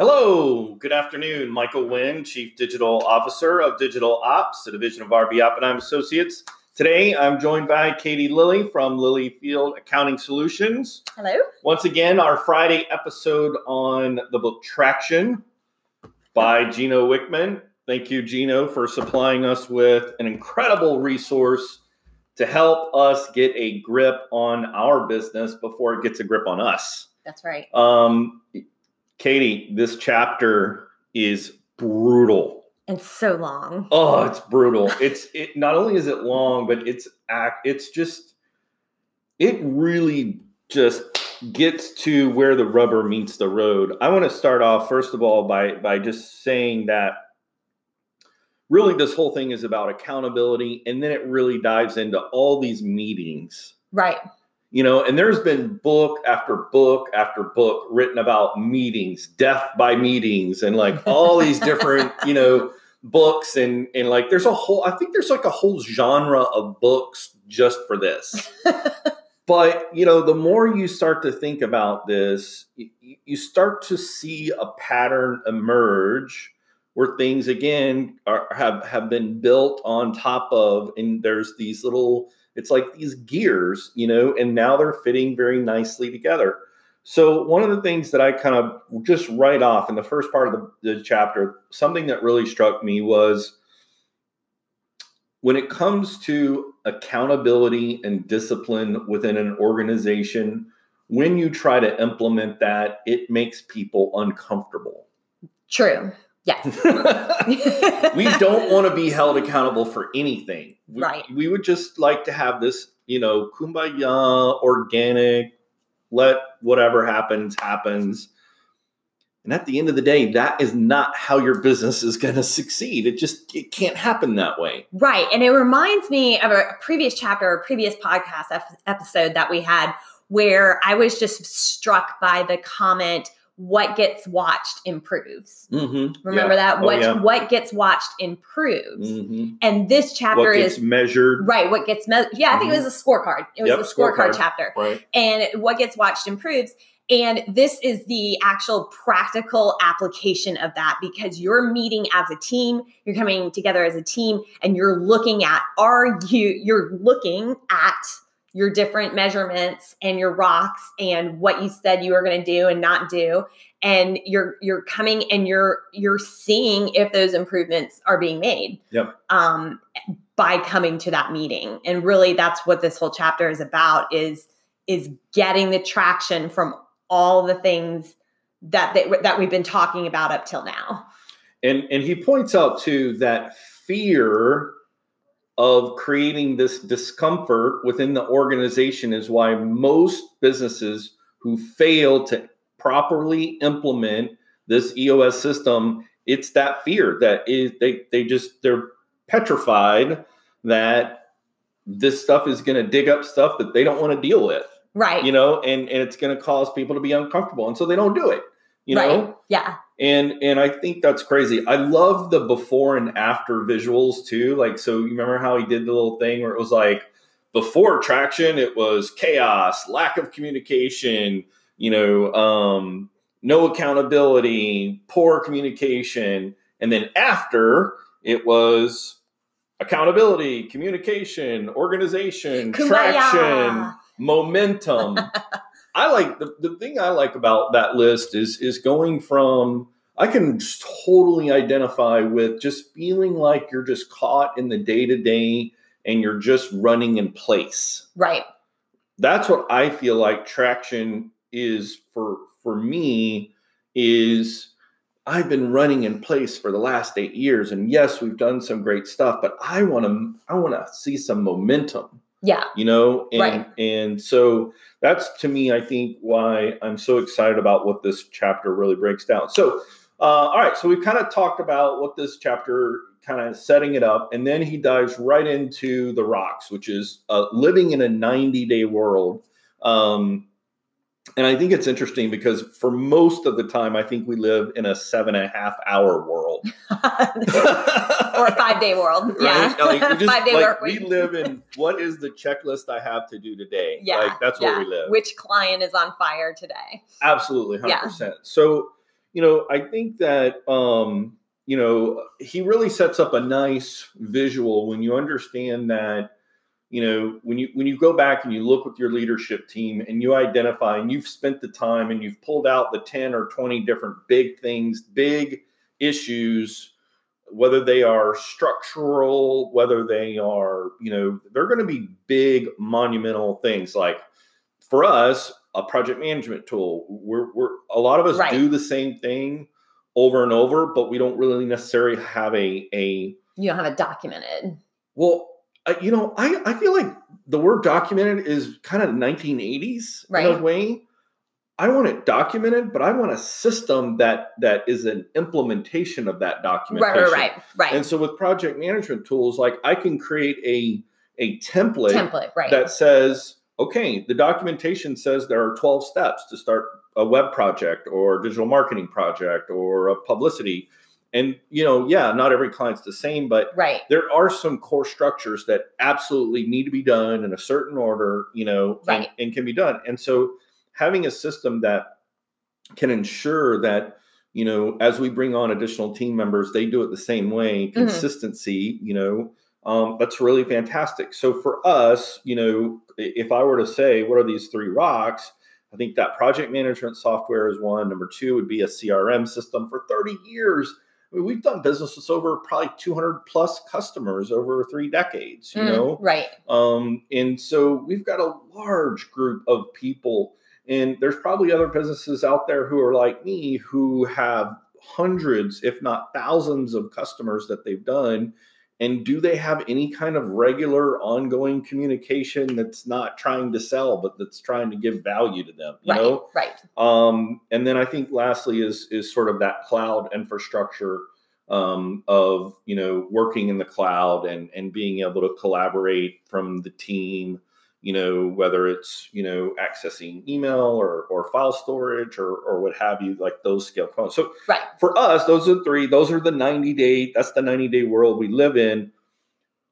Hello, good afternoon. Michael Wynn, Chief Digital Officer of Digital Ops, a division of RB Oppenheim Associates. Today, I'm joined by Katie Lilly from Lilly Field Accounting Solutions. Hello. Once again, our Friday episode on the book Traction by Gino Wickman. Thank you, Gino, for supplying us with an incredible resource to help us get a grip on our business before it gets a grip on us. That's right. Um, Katie, this chapter is brutal. And so long. Oh, it's brutal. It's it not only is it long, but it's act it's just it really just gets to where the rubber meets the road. I want to start off first of all by by just saying that really this whole thing is about accountability and then it really dives into all these meetings. Right you know and there's been book after book after book written about meetings death by meetings and like all these different you know books. And and like there's a whole i think there's like a whole genre of books just for this. But you know the more you start to think about this you, you start to see a pattern emerge where things again are, have have been built on top of and there's these little it's like these gears, you know, and now they're fitting very nicely together. So, one of the things that I kind of just write off in the first part of the, the chapter, something that really struck me was when it comes to accountability and discipline within an organization, when you try to implement that, it makes people uncomfortable. True. Yes. we don't want to be held accountable for anything. We, right. We would just like to have this, you know, kumbaya, organic, let whatever happens, happens. And at the end of the day, that is not how your business is going to succeed. It just it can't happen that way. Right. And it reminds me of a previous chapter, a previous podcast episode that we had where I was just struck by the comment what gets watched improves. Mm-hmm. Remember yeah. that oh, what yeah. what gets watched improves. Mm-hmm. And this chapter what gets is measured. right. What gets measured? Yeah, I think it was a scorecard. It was Yep, scorecard, scorecard. chapter. Right. And what gets watched improves. And this is the actual practical application of that because you're meeting as a team, you're coming together as a team, and you're looking at are you you're looking at your different measurements and your rocks and what you said you were going to do and not do. And you're you're coming and you're you're seeing if those improvements are being made Yep. um by coming to that meeting. And really that's what this whole chapter is about is is getting the traction from all the things that they, that we've been talking about up till now. And and he points out too that fear of creating this discomfort within the organization is why most businesses who fail to properly implement this EOS system, it's that fear that is they they just they're petrified that this stuff is going to dig up stuff that they don't want to deal with, right. You know, and and it's going to cause people to be uncomfortable, and so they don't do it, you right. know? Yeah and and i think that's crazy. I love the before and after visuals too. Like so you remember how he did the little thing where it was like before traction it was chaos lack of communication you know um no accountability poor communication. And then after it was accountability communication organization traction momentum I like the, the thing I like about that list is is going from I can totally identify with just feeling like you're just caught in the day to day and you're just running in place. right That's what I feel like traction is for for me is I've been running in place for the last 8 years and yes, we've done some great stuff, but I want to I want to see some momentum yeah. You know and Right. and so that's to me i think why i'm so excited about what this chapter really breaks down. So uh, all right so we've kind of talked about what this chapter kind of setting it up and then he dives right into the rocks which is uh, living in a 90 day world. Um, and I think it's interesting because for most of the time, I think we live in a seven and a half hour world. or a five day world. Yeah. Right? Like, we just- five day like, work We week. live in what is the checklist I have to do today? Yeah, Like that's yeah. where we live. Which client is on fire today? Absolutely, hundred Yeah. percent. So, you know, I think that um, you know he really sets up a nice visual when you understand that you know when you when you go back and you look with your leadership team and you identify and you've spent the time and you've pulled out the 10 or 20 different big things big issues whether they are structural whether they are you know they're going to be big monumental things like for us a project management tool we're, we're a lot of us Right. do the same thing over and over but we don't really necessarily have a a You don't have it documented. well, uh, you know, I, I feel like the word documented is kind of 1980s in a way. I want it documented, but I want a system that that is an implementation of that Right, documentation. right, right, right. And so with project management tools, like I can create a a template, Template, right. that says, okay, the documentation says there are 12 steps to start a web project or digital marketing project or a publicity. And you know, yeah, not every client's the same, but right. there are some core structures that absolutely need to be done in a certain order, you know, and- Right. and, can be done. And so having a system that can ensure that, you know, as we bring on additional team members, they do it the same way, Mhm. consistency, you know, um, that's really fantastic. So for us, you know, if I were to say, what are these three rocks? I think that project management software is one. Number two would be a CRM system for 30 years. I mean, we've done business with over probably 200 plus customers over three decades, you Mm, know? right. Um, and so we've got a large group of people, and there's probably other businesses out there who are like me who have hundreds, if not thousands, of customers that they've done. And do they have any kind of regular ongoing communication that's not trying to sell, but that's trying to give value to them? You Right. know, Right. um, and then I think lastly is is sort of that cloud infrastructure um, of you know working in the cloud and and being able to collaborate from the team. You know whether it's you know accessing email or or file storage or or what have you, like those scale components. So Right. for us, those are three. Those are the ninety day. That's the ninety day world we live in.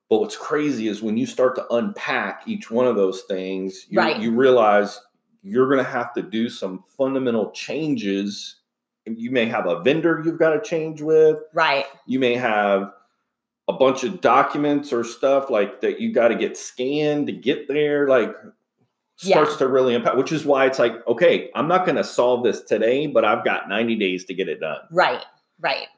But what's crazy is when you start to unpack each one of those things, you, Right. you realize you're going to have to do some fundamental changes. You may have a vendor you've got to change with. Right. You may have a bunch of documents or stuff like that you got to get scanned to get there. Like starts to really impact, which is why it's like, okay, I'm not going to solve this today, but I've got 90 days to get it done. Right. Right.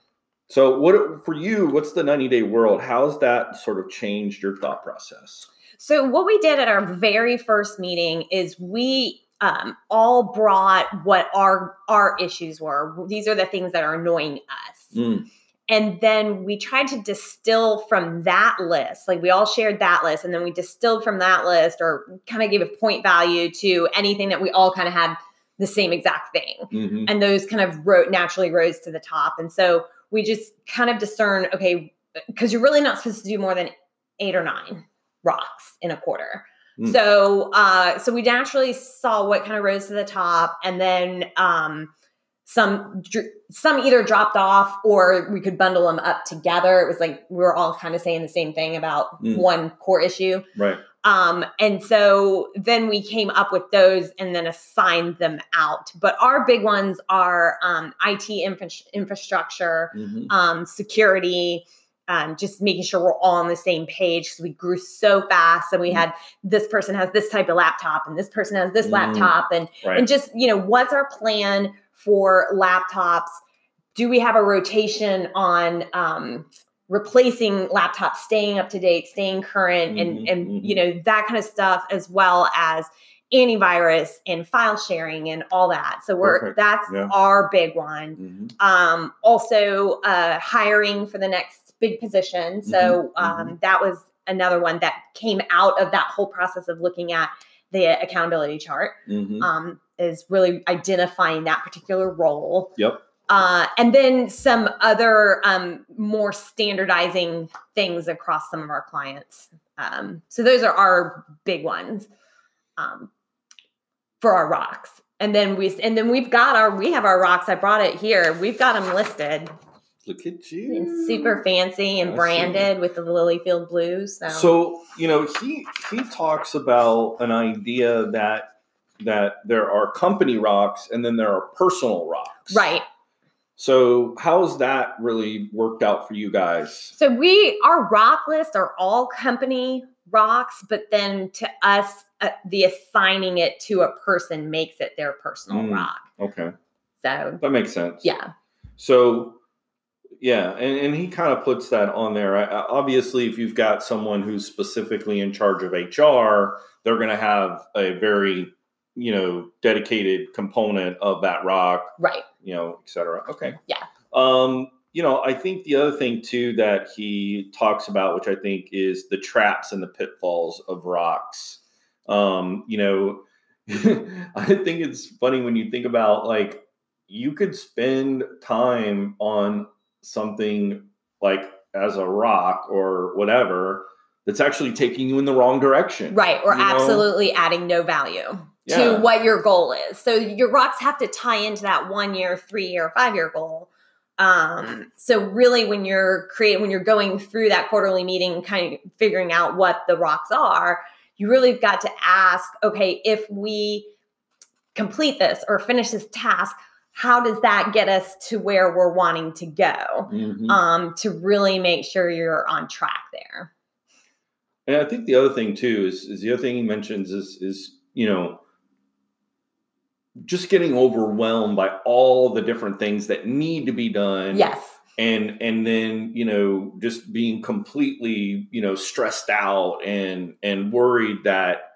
So, what for you? What's the 90 day world? How's that sort of changed your thought process? So what we did at our very first meeting is we um, all brought what our our issues were. These are the things that are annoying us. Mm, And then we tried to distill from that list. Like we all shared that list, and then we distilled from that list, or kind of gave a point value to anything that we all kind of had the same exact thing. mhm, And those kind of wrote naturally rose to the top. And so we just kind of discern, okay, because you're really not supposed to do more than eight or nine rocks in a quarter. Mm. So uh so we naturally saw what kind of rose to the top and then um some some either dropped off or we could bundle them up together. It was like we were all kind of saying the same thing about Mm. one core issue. Right. Um, and so then we came up with those and then assigned them out. But our big ones are um, IT infra- infrastructure, mhm, um, security, um, just making sure we're all on the same page because we grew so fast. And we Mm. had this person has this type of laptop and this person has this Mm. laptop. And, Right. and just, you know, what's our plan for laptops? Do we have a rotation on um, replacing laptops, staying up to date, staying current, and and mhm. you know that kind of stuff, as well as antivirus and file sharing and all that. So we're Perfect. that's Yeah. our big one. mhm, Um, also, uh, hiring for the next big position. So Mhm, um, that was another one that came out of that whole process of looking at the accountability chart mhm. um, is really identifying that particular role. Yep. Uh, and then some other um, more standardizing things across some of our clients. Um, so those are our big ones um, for our rocks. And then we and then we've got our we have our rocks. I brought it here. We've got them listed. Look at you. Super fancy I and see. branded with the Lilyfield blues. So, So you know he he talks about an idea that that there are company rocks and then there are personal rocks. right, So how's that really worked out for you guys? So we our rock list are all company rocks, but then to us, uh, the assigning it to a person makes it their personal Mm. rock. Okay, So that makes sense. yeah, So, yeah, and, and he kind of puts that on there. I, obviously, if you've got someone who's specifically in charge of HR, they're going to have a very, you know, dedicated component of that rock, right. you know, et cetera. Okay. Yeah. Um, you know, I think the other thing too that he talks about, which I think is the traps and the pitfalls of rocks. Um, you know, I think it's funny when you think about like you could spend time on something like as a rock or whatever that's actually taking you in the wrong direction. Right. Or you know? absolutely adding no value Yeah. to what your goal is. So your rocks have to tie into that one year, three year, five year goal. Um, so really when you're creating when you're going through that quarterly meeting, kind of figuring out what the rocks are, you really got to ask, okay, if we complete this or finish this task, how does that get us to where we're wanting to go? Mhm. Um, to really make sure you're on track there. And I think the other thing too is, is the other thing he mentions is is you know just getting overwhelmed by all the different things that need to be done. Yes. And and then you know just being completely you know stressed out and and worried that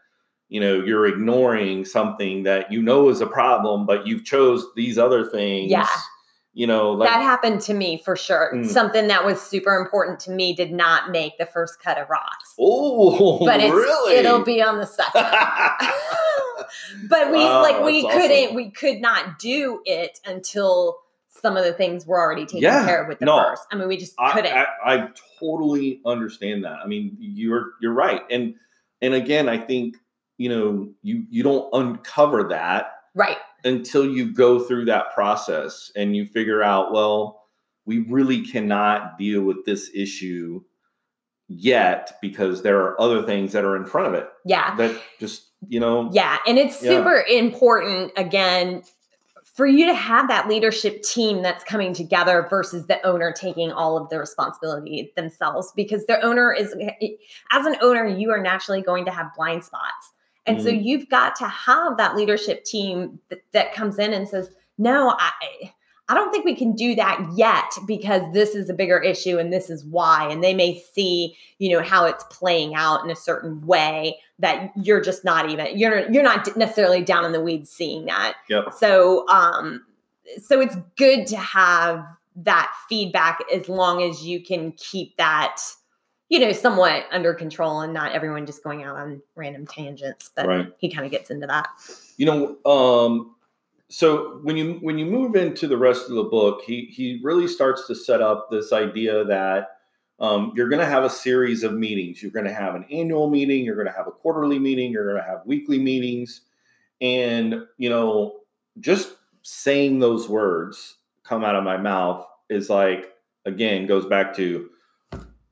you know you're ignoring something that you know is a problem, but you've chose these other things. Yeah. You know, like that happened to me for sure. Mm. Something that was super important to me did not make the first cut of rocks. oh, But it's, really? it'll be on the second. but we Oh, like we couldn't awesome. we could not do it until some of the things were already taken Yeah, care of with the no. first. I mean, we just couldn't. I, I totally understand that. I mean, you're you're right, and and again, I think you know you you don't uncover that right. until you go through that process and you figure out, well, we really cannot deal with this issue yet because there are other things that are in front of it Yeah. that just you know Yeah. And it's Yeah. super important, again, for you to have that leadership team that's coming together versus the owner taking all of the responsibility themselves because the owner is, as an owner, you are naturally going to have blind spots. And so Mhm. you've got to have that leadership team that, that comes in and says, no, I, I don't think we can do that yet because this is a bigger issue and this is why. And they may see, you know, how it's playing out in a certain way that you're just not even you're you're not necessarily down in the weeds seeing that. Yep. So um so it's good to have that feedback as long as you can keep that you know somewhat under control and not everyone just going out on random tangents but Right. he kind of gets into that. You know um so when you when you move into the rest of the book he he really starts to set up this idea that um, you're going to have a series of meetings. You're going to have an annual meeting you're going to have a quarterly meeting you're going to have weekly meetings. And you know just saying those words come out of my mouth is like again goes back to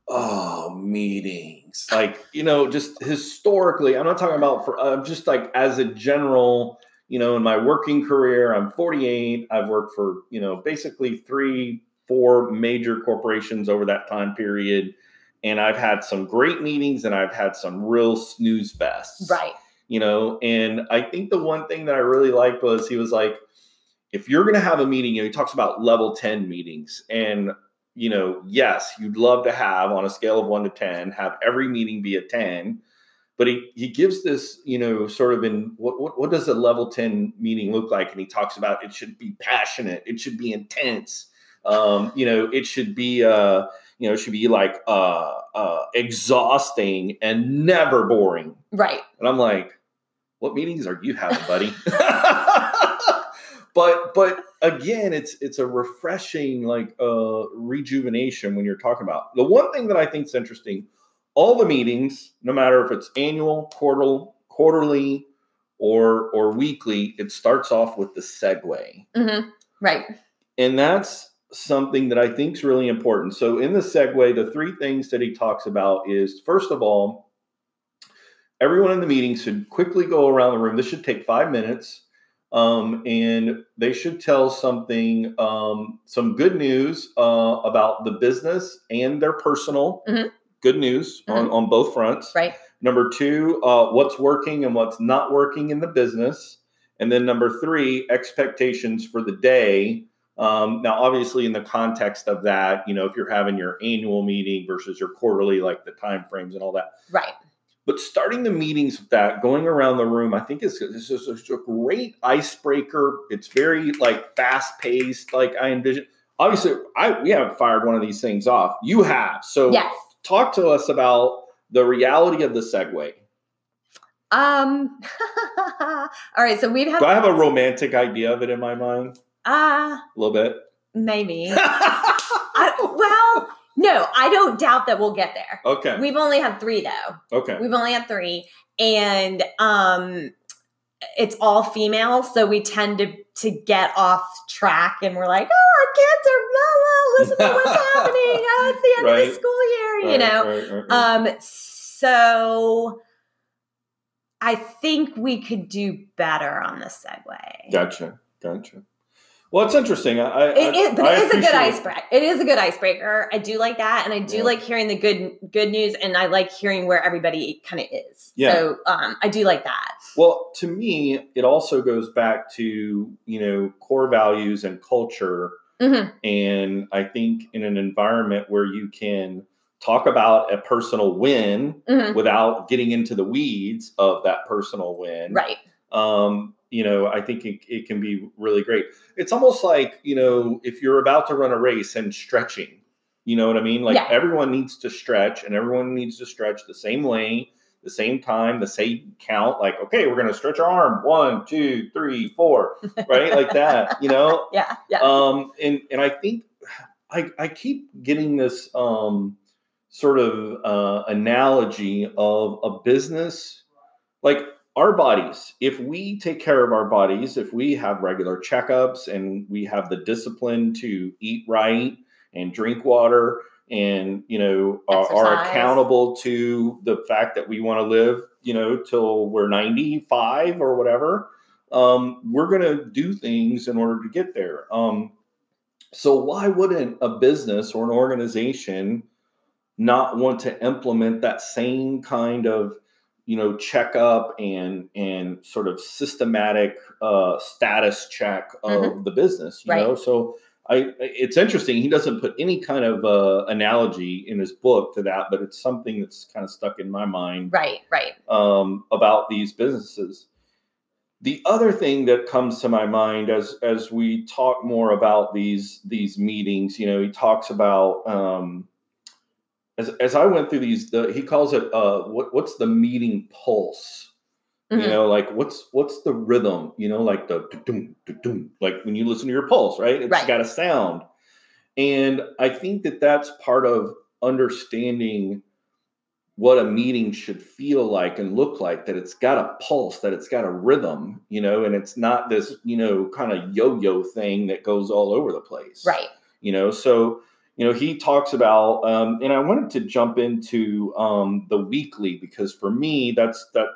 oh meetings. Like you know just historically i'm not talking about for i'm just like as a general you know in my working career i'm 48 i've worked for you know basically three four major corporations over that time period and i've had some great meetings and i've had some real snooze fests. Right. You know and i think the one thing that i really liked was he was like if you're going to have a meeting you know he talks about level 10 meetings and you know yes you'd love to have on a scale of 1 to 10 have every meeting be a 10 but he, he gives this you know sort of in what, what what does a level 10 meeting look like? And he talks about it should be passionate it should be intense um, you know it should be uh you know it should be like uh, uh exhausting and never boring. Right. And I'm like, what meetings are you having, buddy? but but again, it's it's a refreshing like uh rejuvenation when you're talking about. The one thing that I think is interesting, all the meetings, no matter if it's annual, quarterly, quarterly, or or weekly, it starts off with the segue. hmm right And that's something that I think is really important. So in the segue, the three things that he talks about is first of all, everyone in the meeting should quickly go around the room. This should take five minutes. Um, and they should tell something, um, some good news uh, about the business and their personal. Mhm. Good news on, on both fronts. Right. Number two, uh, what's working and what's not working in the business. And then number three, expectations for the day. Um, now, obviously, in the context of that, you know, if you're having your annual meeting versus your quarterly, like the time frames and all that. Right. But starting the meetings with that, going around the room, I think is is a great icebreaker. It's very like fast paced, like I envision. Obviously, I we haven't fired one of these things off. You have. So Yes. talk to us about the reality of the segue. Um. all right. So we've had. Do I have a romantic idea of it in my mind? Uh, A little bit. maybe. I, well, no, I don't doubt that we'll get there. okay. We've only had three though. Okay. We've only had three, and um, it's all female, so we tend to to get off track, and we're like, oh, our kids are blah blah. Listen to what's happening. Oh, it's the end of the school year, you Right, know. right, right, right. Um, so I think we could do better on the segue. Gotcha. Gotcha. Well, it's interesting. I, I, It is, but I it is a good icebreaker. It is a good icebreaker. I do like that, and I do Yeah. like hearing the good good news, and I like hearing where everybody kind of is. Yeah. So um, I do like that. Well, to me, it also goes back to you know core values and culture, Mhm. and I think in an environment where you can talk about a personal win Mhm. without getting into the weeds of that personal win, Right. um, you know, I think it, it can be really great. It's almost like, you know, if you're about to run a race and stretching, you know what I mean? Like Yeah. everyone needs to stretch and everyone needs to stretch the same length, the same time, the same count. Like, okay, we're going to stretch our arm one, two, three, four, right? like that, you know? Yeah. Yeah. um and and i think i i keep getting this um sort of uh analogy of a business like our bodies if we take care of our bodies if we have regular checkups and we have the discipline to eat right and drink water and you know are, are accountable to the fact that we want to live you know till we're 95 or whatever um, we're going to do things in order to get there. Um, so why wouldn't a business or an organization not want to implement that same kind of you know checkup and and sort of systematic uh, status check of the business? You know, so. I, it's interesting. He doesn't put any kind of uh, analogy in his book to that, but it's something that's kind of stuck in my mind right. Right. um, about these businesses. The other thing that comes to my mind as as we talk more about these these meetings, you know, he talks about um, as as I went through these, the, he calls it uh, what what's the meeting pulse? You Mhm. know, like what's what's the rhythm? You know, like the dum dum like when you listen to your pulse, right? It's Right. got a sound, and I think that that's part of understanding what a meeting should feel like and look like that it's got a pulse that it's got a rhythm you know and it's not this you know kind of yo-yo thing that goes all over the place Right. you know so you know he talks about um, and i wanted to jump into um, the weekly because for me that's that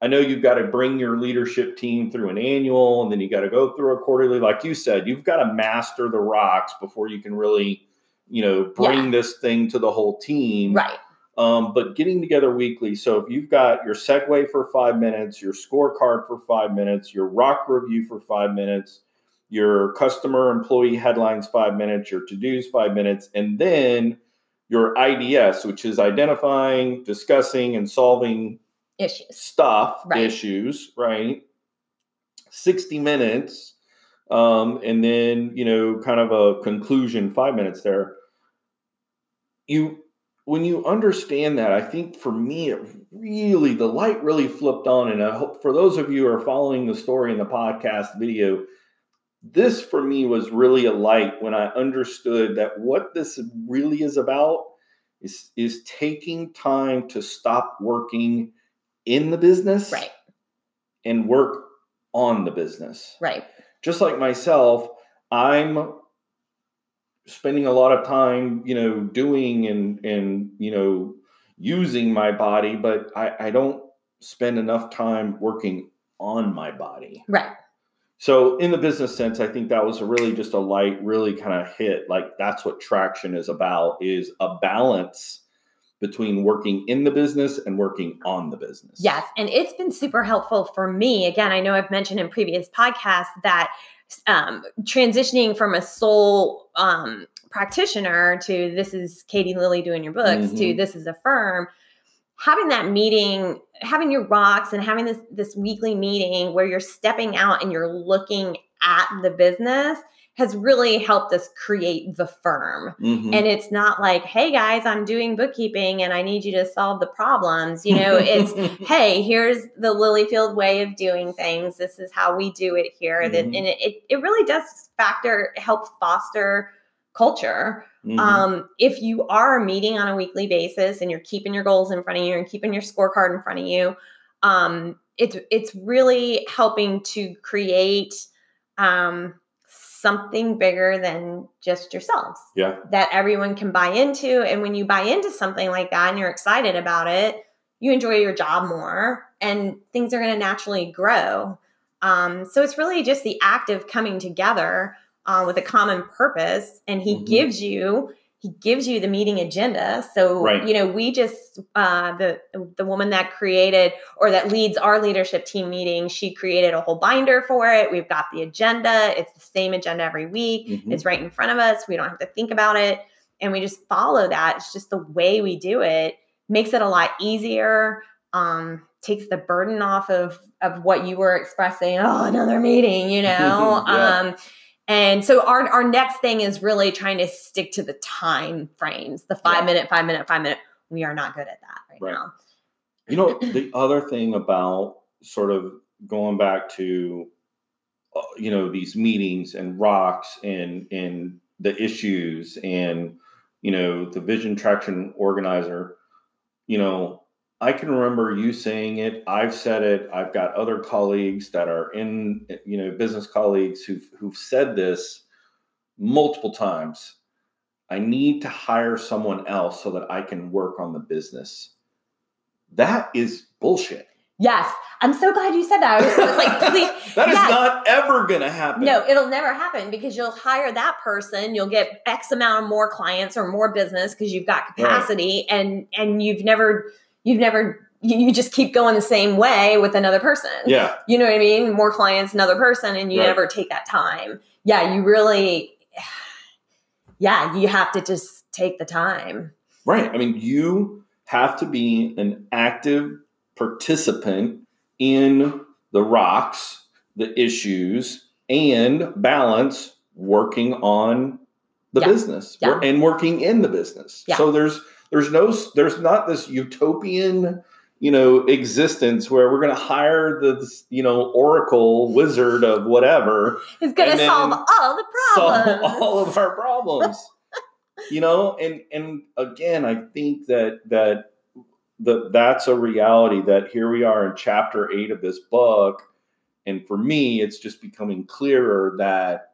i know you've got to bring your leadership team through an annual and then you got to go through a quarterly like you said you've got to master the rocks before you can really you know bring this thing to the whole team Right. um, but getting together weekly. So if you've got your segue for five minutes, your scorecard for five minutes, your rock review for five minutes, your customer employee headlines five minutes, your to dos five minutes, and then your IDS, which is identifying, discussing, and solving Issues. stuff, Right. issues, right? 60 minutes. Um, and then, you know, kind of a conclusion, five minutes there. You, when you understand that, I think for me, it really, the light really flipped on. And I hope for those of you who are following the story in the podcast video, this for me was really a light when I understood that what this really is about is, is taking time to stop working in the business Right. and work on the business. Right. Just like myself, I'm spending a lot of time, you know, doing and and you know using my body, but I, I don't spend enough time working on my body. Right. So in the business sense, I think that was really just a light, really kind of hit. Like that's what traction is about: is a balance between working in the business and working on the business. Yes. And it's been super helpful for me. Again, I know I've mentioned in previous podcasts that um, transitioning from a sole um, practitioner to this is Katie Lilly doing your books mm-hmm. to this is a firm, having that meeting, having your rocks and having this this weekly meeting where you're stepping out and you're looking at the business has really helped us create the firm. Mm-hmm. And it's not like, hey guys, I'm doing bookkeeping and I need you to solve the problems. You know, it's, hey, here's the Lilyfield way of doing things. This is how we do it here. Mm-hmm. And it, it really does factor, help foster culture. Mm-hmm. Um, if you are meeting on a weekly basis and you're keeping your goals in front of you and keeping your scorecard in front of you, um, it's it's really helping to create um, something bigger than just yourselves. Yeah. That everyone can buy into. And when you buy into something like that and you're excited about it, you enjoy your job more and things are going to naturally grow. Um, so it's really just the act of coming together uh, with a common purpose. And he mm-hmm. gives you he gives you the meeting agenda. So right. you know, we just uh, the the woman that created or that leads our leadership team meeting, she created a whole binder for it. We've got the agenda. It's the same agenda every week. Mm-hmm. It's right in front of us. We don't have to think about it, and we just follow that. It's just the way we do it. Makes it a lot easier. Um, takes the burden off of of what you were expressing. Oh, another meeting, you know. yeah. um, and so our, our next thing is really trying to stick to the time frames, the five yeah. minute, five minute, five minute. We are not good at that right, right. now. You know, the other thing about sort of going back to, uh, you know, these meetings and rocks and, and the issues and, you know, the vision traction organizer, you know, I can remember you saying it. I've said it. I've got other colleagues that are in, you know, business colleagues who've who've said this multiple times. I need to hire someone else so that I can work on the business. That is bullshit. Yes. I'm so glad you said that. I was, I was like, please. that is yes. not ever going to happen. No, it'll never happen because you'll hire that person, you'll get X amount of more clients or more business because you've got capacity right. and and you've never you've never you just keep going the same way with another person. Yeah. You know what I mean? More clients, another person, and you right. never take that time. Yeah, you really, yeah, you have to just take the time. Right. I mean, you have to be an active participant in the rocks, the issues, and balance working on the yeah. business yeah. and working in the business. Yeah. So there's there's no there's not this utopian you know existence where we're going to hire the you know oracle wizard of whatever is going to solve all the problems. solve all of our problems. You know and and again i think that that the, that's a reality that here we are in chapter 8 of this book and for me it's just becoming clearer that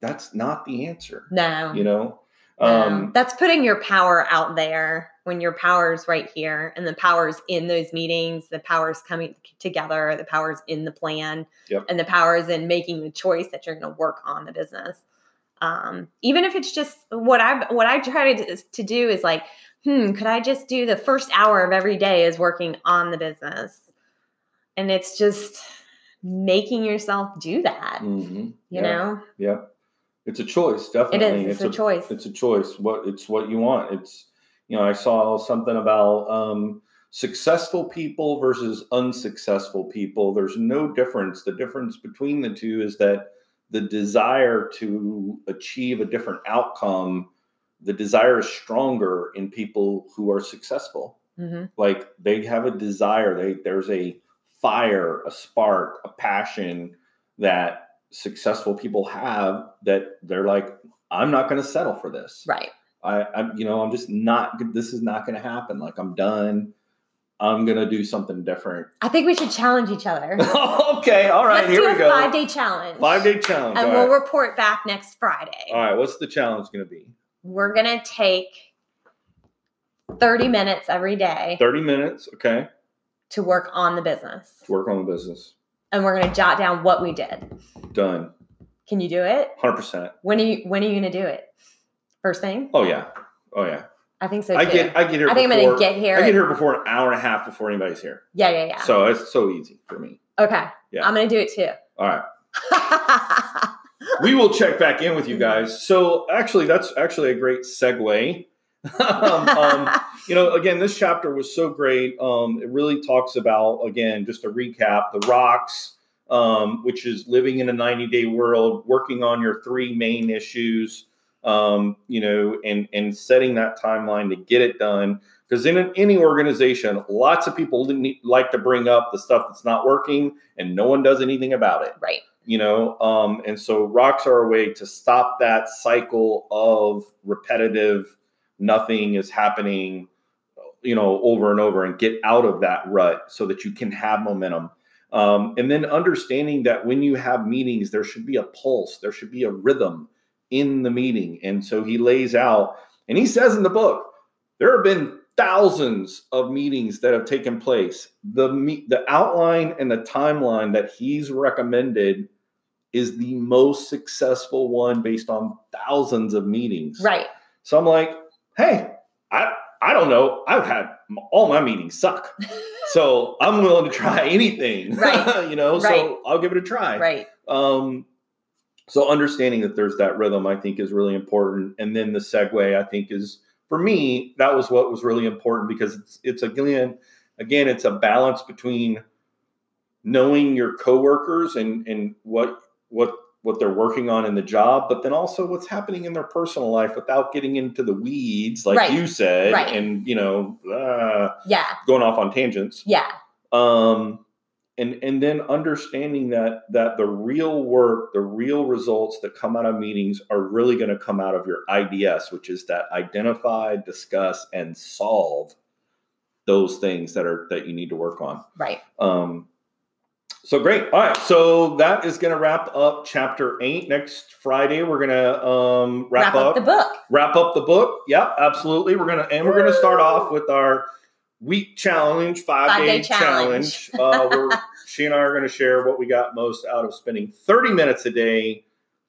that's not the answer. No. You know um, that's putting your power out there when your power is right here and the power's in those meetings, the power's coming together, the power's in the plan, yep. and the power is in making the choice that you're going to work on the business. Um, even if it's just what I what I try to, to do is like, hmm, could I just do the first hour of every day is working on the business, and it's just making yourself do that. Mm-hmm. You yeah. know, yeah. It's a choice, definitely. It is. It's, it's a, a, choice. It's a choice. What it's what you want. It's you know, I saw something about um, successful people versus unsuccessful people. There's no difference. The difference between the two is that the desire to achieve a different outcome, the desire is stronger in people who are successful. Mm-hmm. Like they have a desire. They there's a fire, a spark, a passion that successful people have that they're like, I'm not going to settle for this. Right. I, I'm, you know, I'm just not. This is not going to happen. Like I'm done. I'm gonna do something different. I think we should challenge each other. okay, all right, Let's here we go. Five day challenge. Five day challenge, and we'll right. report back next Friday. All right, what's the challenge gonna be? We're gonna take 30 minutes every day. 30 minutes, okay. To work on the business. To work on the business. And we're gonna jot down what we did. Done. Can you do it? Hundred percent. When are you when are you gonna do it? First thing? Oh yeah. Oh yeah. I think so too. I get I get here. I think I'm gonna get here. I get here before an hour and a half before anybody's here. yeah, yeah, yeah. So it's so easy for me. okay. Yeah. I'm gonna do it too. All right. we will check back in with you guys. So actually, that's actually a great segue. Um, um, you know, again, this chapter was so great. Um, it really talks about, again, just a recap, the rocks, um, which is living in a 90 day world, working on your three main issues, um, you know, and, and setting that timeline to get it done. Because in an, any organization, lots of people need- like to bring up the stuff that's not working and no one does anything about it right. you know um, and so rocks are a way to stop that cycle of repetitive nothing is happening you know over and over and get out of that rut so that you can have momentum um, and then understanding that when you have meetings there should be a pulse there should be a rhythm in the meeting and so he lays out and he says in the book there have been thousands of meetings that have taken place. The me- the outline and the timeline that he's recommended is the most successful one based on thousands of meetings. Right. So I'm like, hey, I I don't know. I've had all my meetings suck. So I'm willing to try anything. Right. you know, Right. so I'll give it a try. Right. Um, so understanding that there's that rhythm, I think, is really important. And then the segue, I think, is for me that was what was really important because it's it's again again it's a balance between knowing your coworkers and and what what what they're working on in the job, but then also what's happening in their personal life without getting into the weeds, like Right. you said, Right. and you know, uh, Yeah. going off on tangents Yeah. um and and then understanding that that the real work the real results that come out of meetings are really going to come out of your ids which is that identify discuss and solve those things that are that you need to work on Right. um so great all right so that is going to wrap up chapter eight next friday we're going to um wrap, Wrap up the book. wrap up the book. Yep, absolutely. We're gonna and we're gonna start off with our week challenge, five, Five-day day, challenge. challenge. uh, where she and I are gonna share what we got most out of spending 30 minutes a day.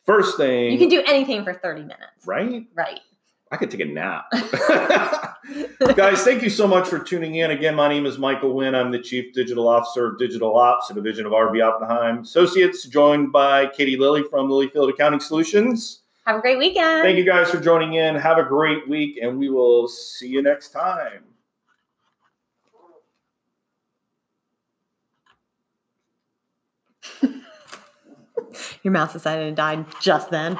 First thing, You can do anything for 30 minutes. right? Right. I could take a nap. Guys, thank you so much for tuning in. Again, my name is Michael Wynn. I'm the Chief Digital Officer of Digital Ops, a division of RB Oppenheim Associates, joined by Katie Lilly from Lilyfield Accounting Solutions. Have a great weekend. Thank you guys for joining in. Have a great week, and we will see you next time. Your mouse decided to die just then.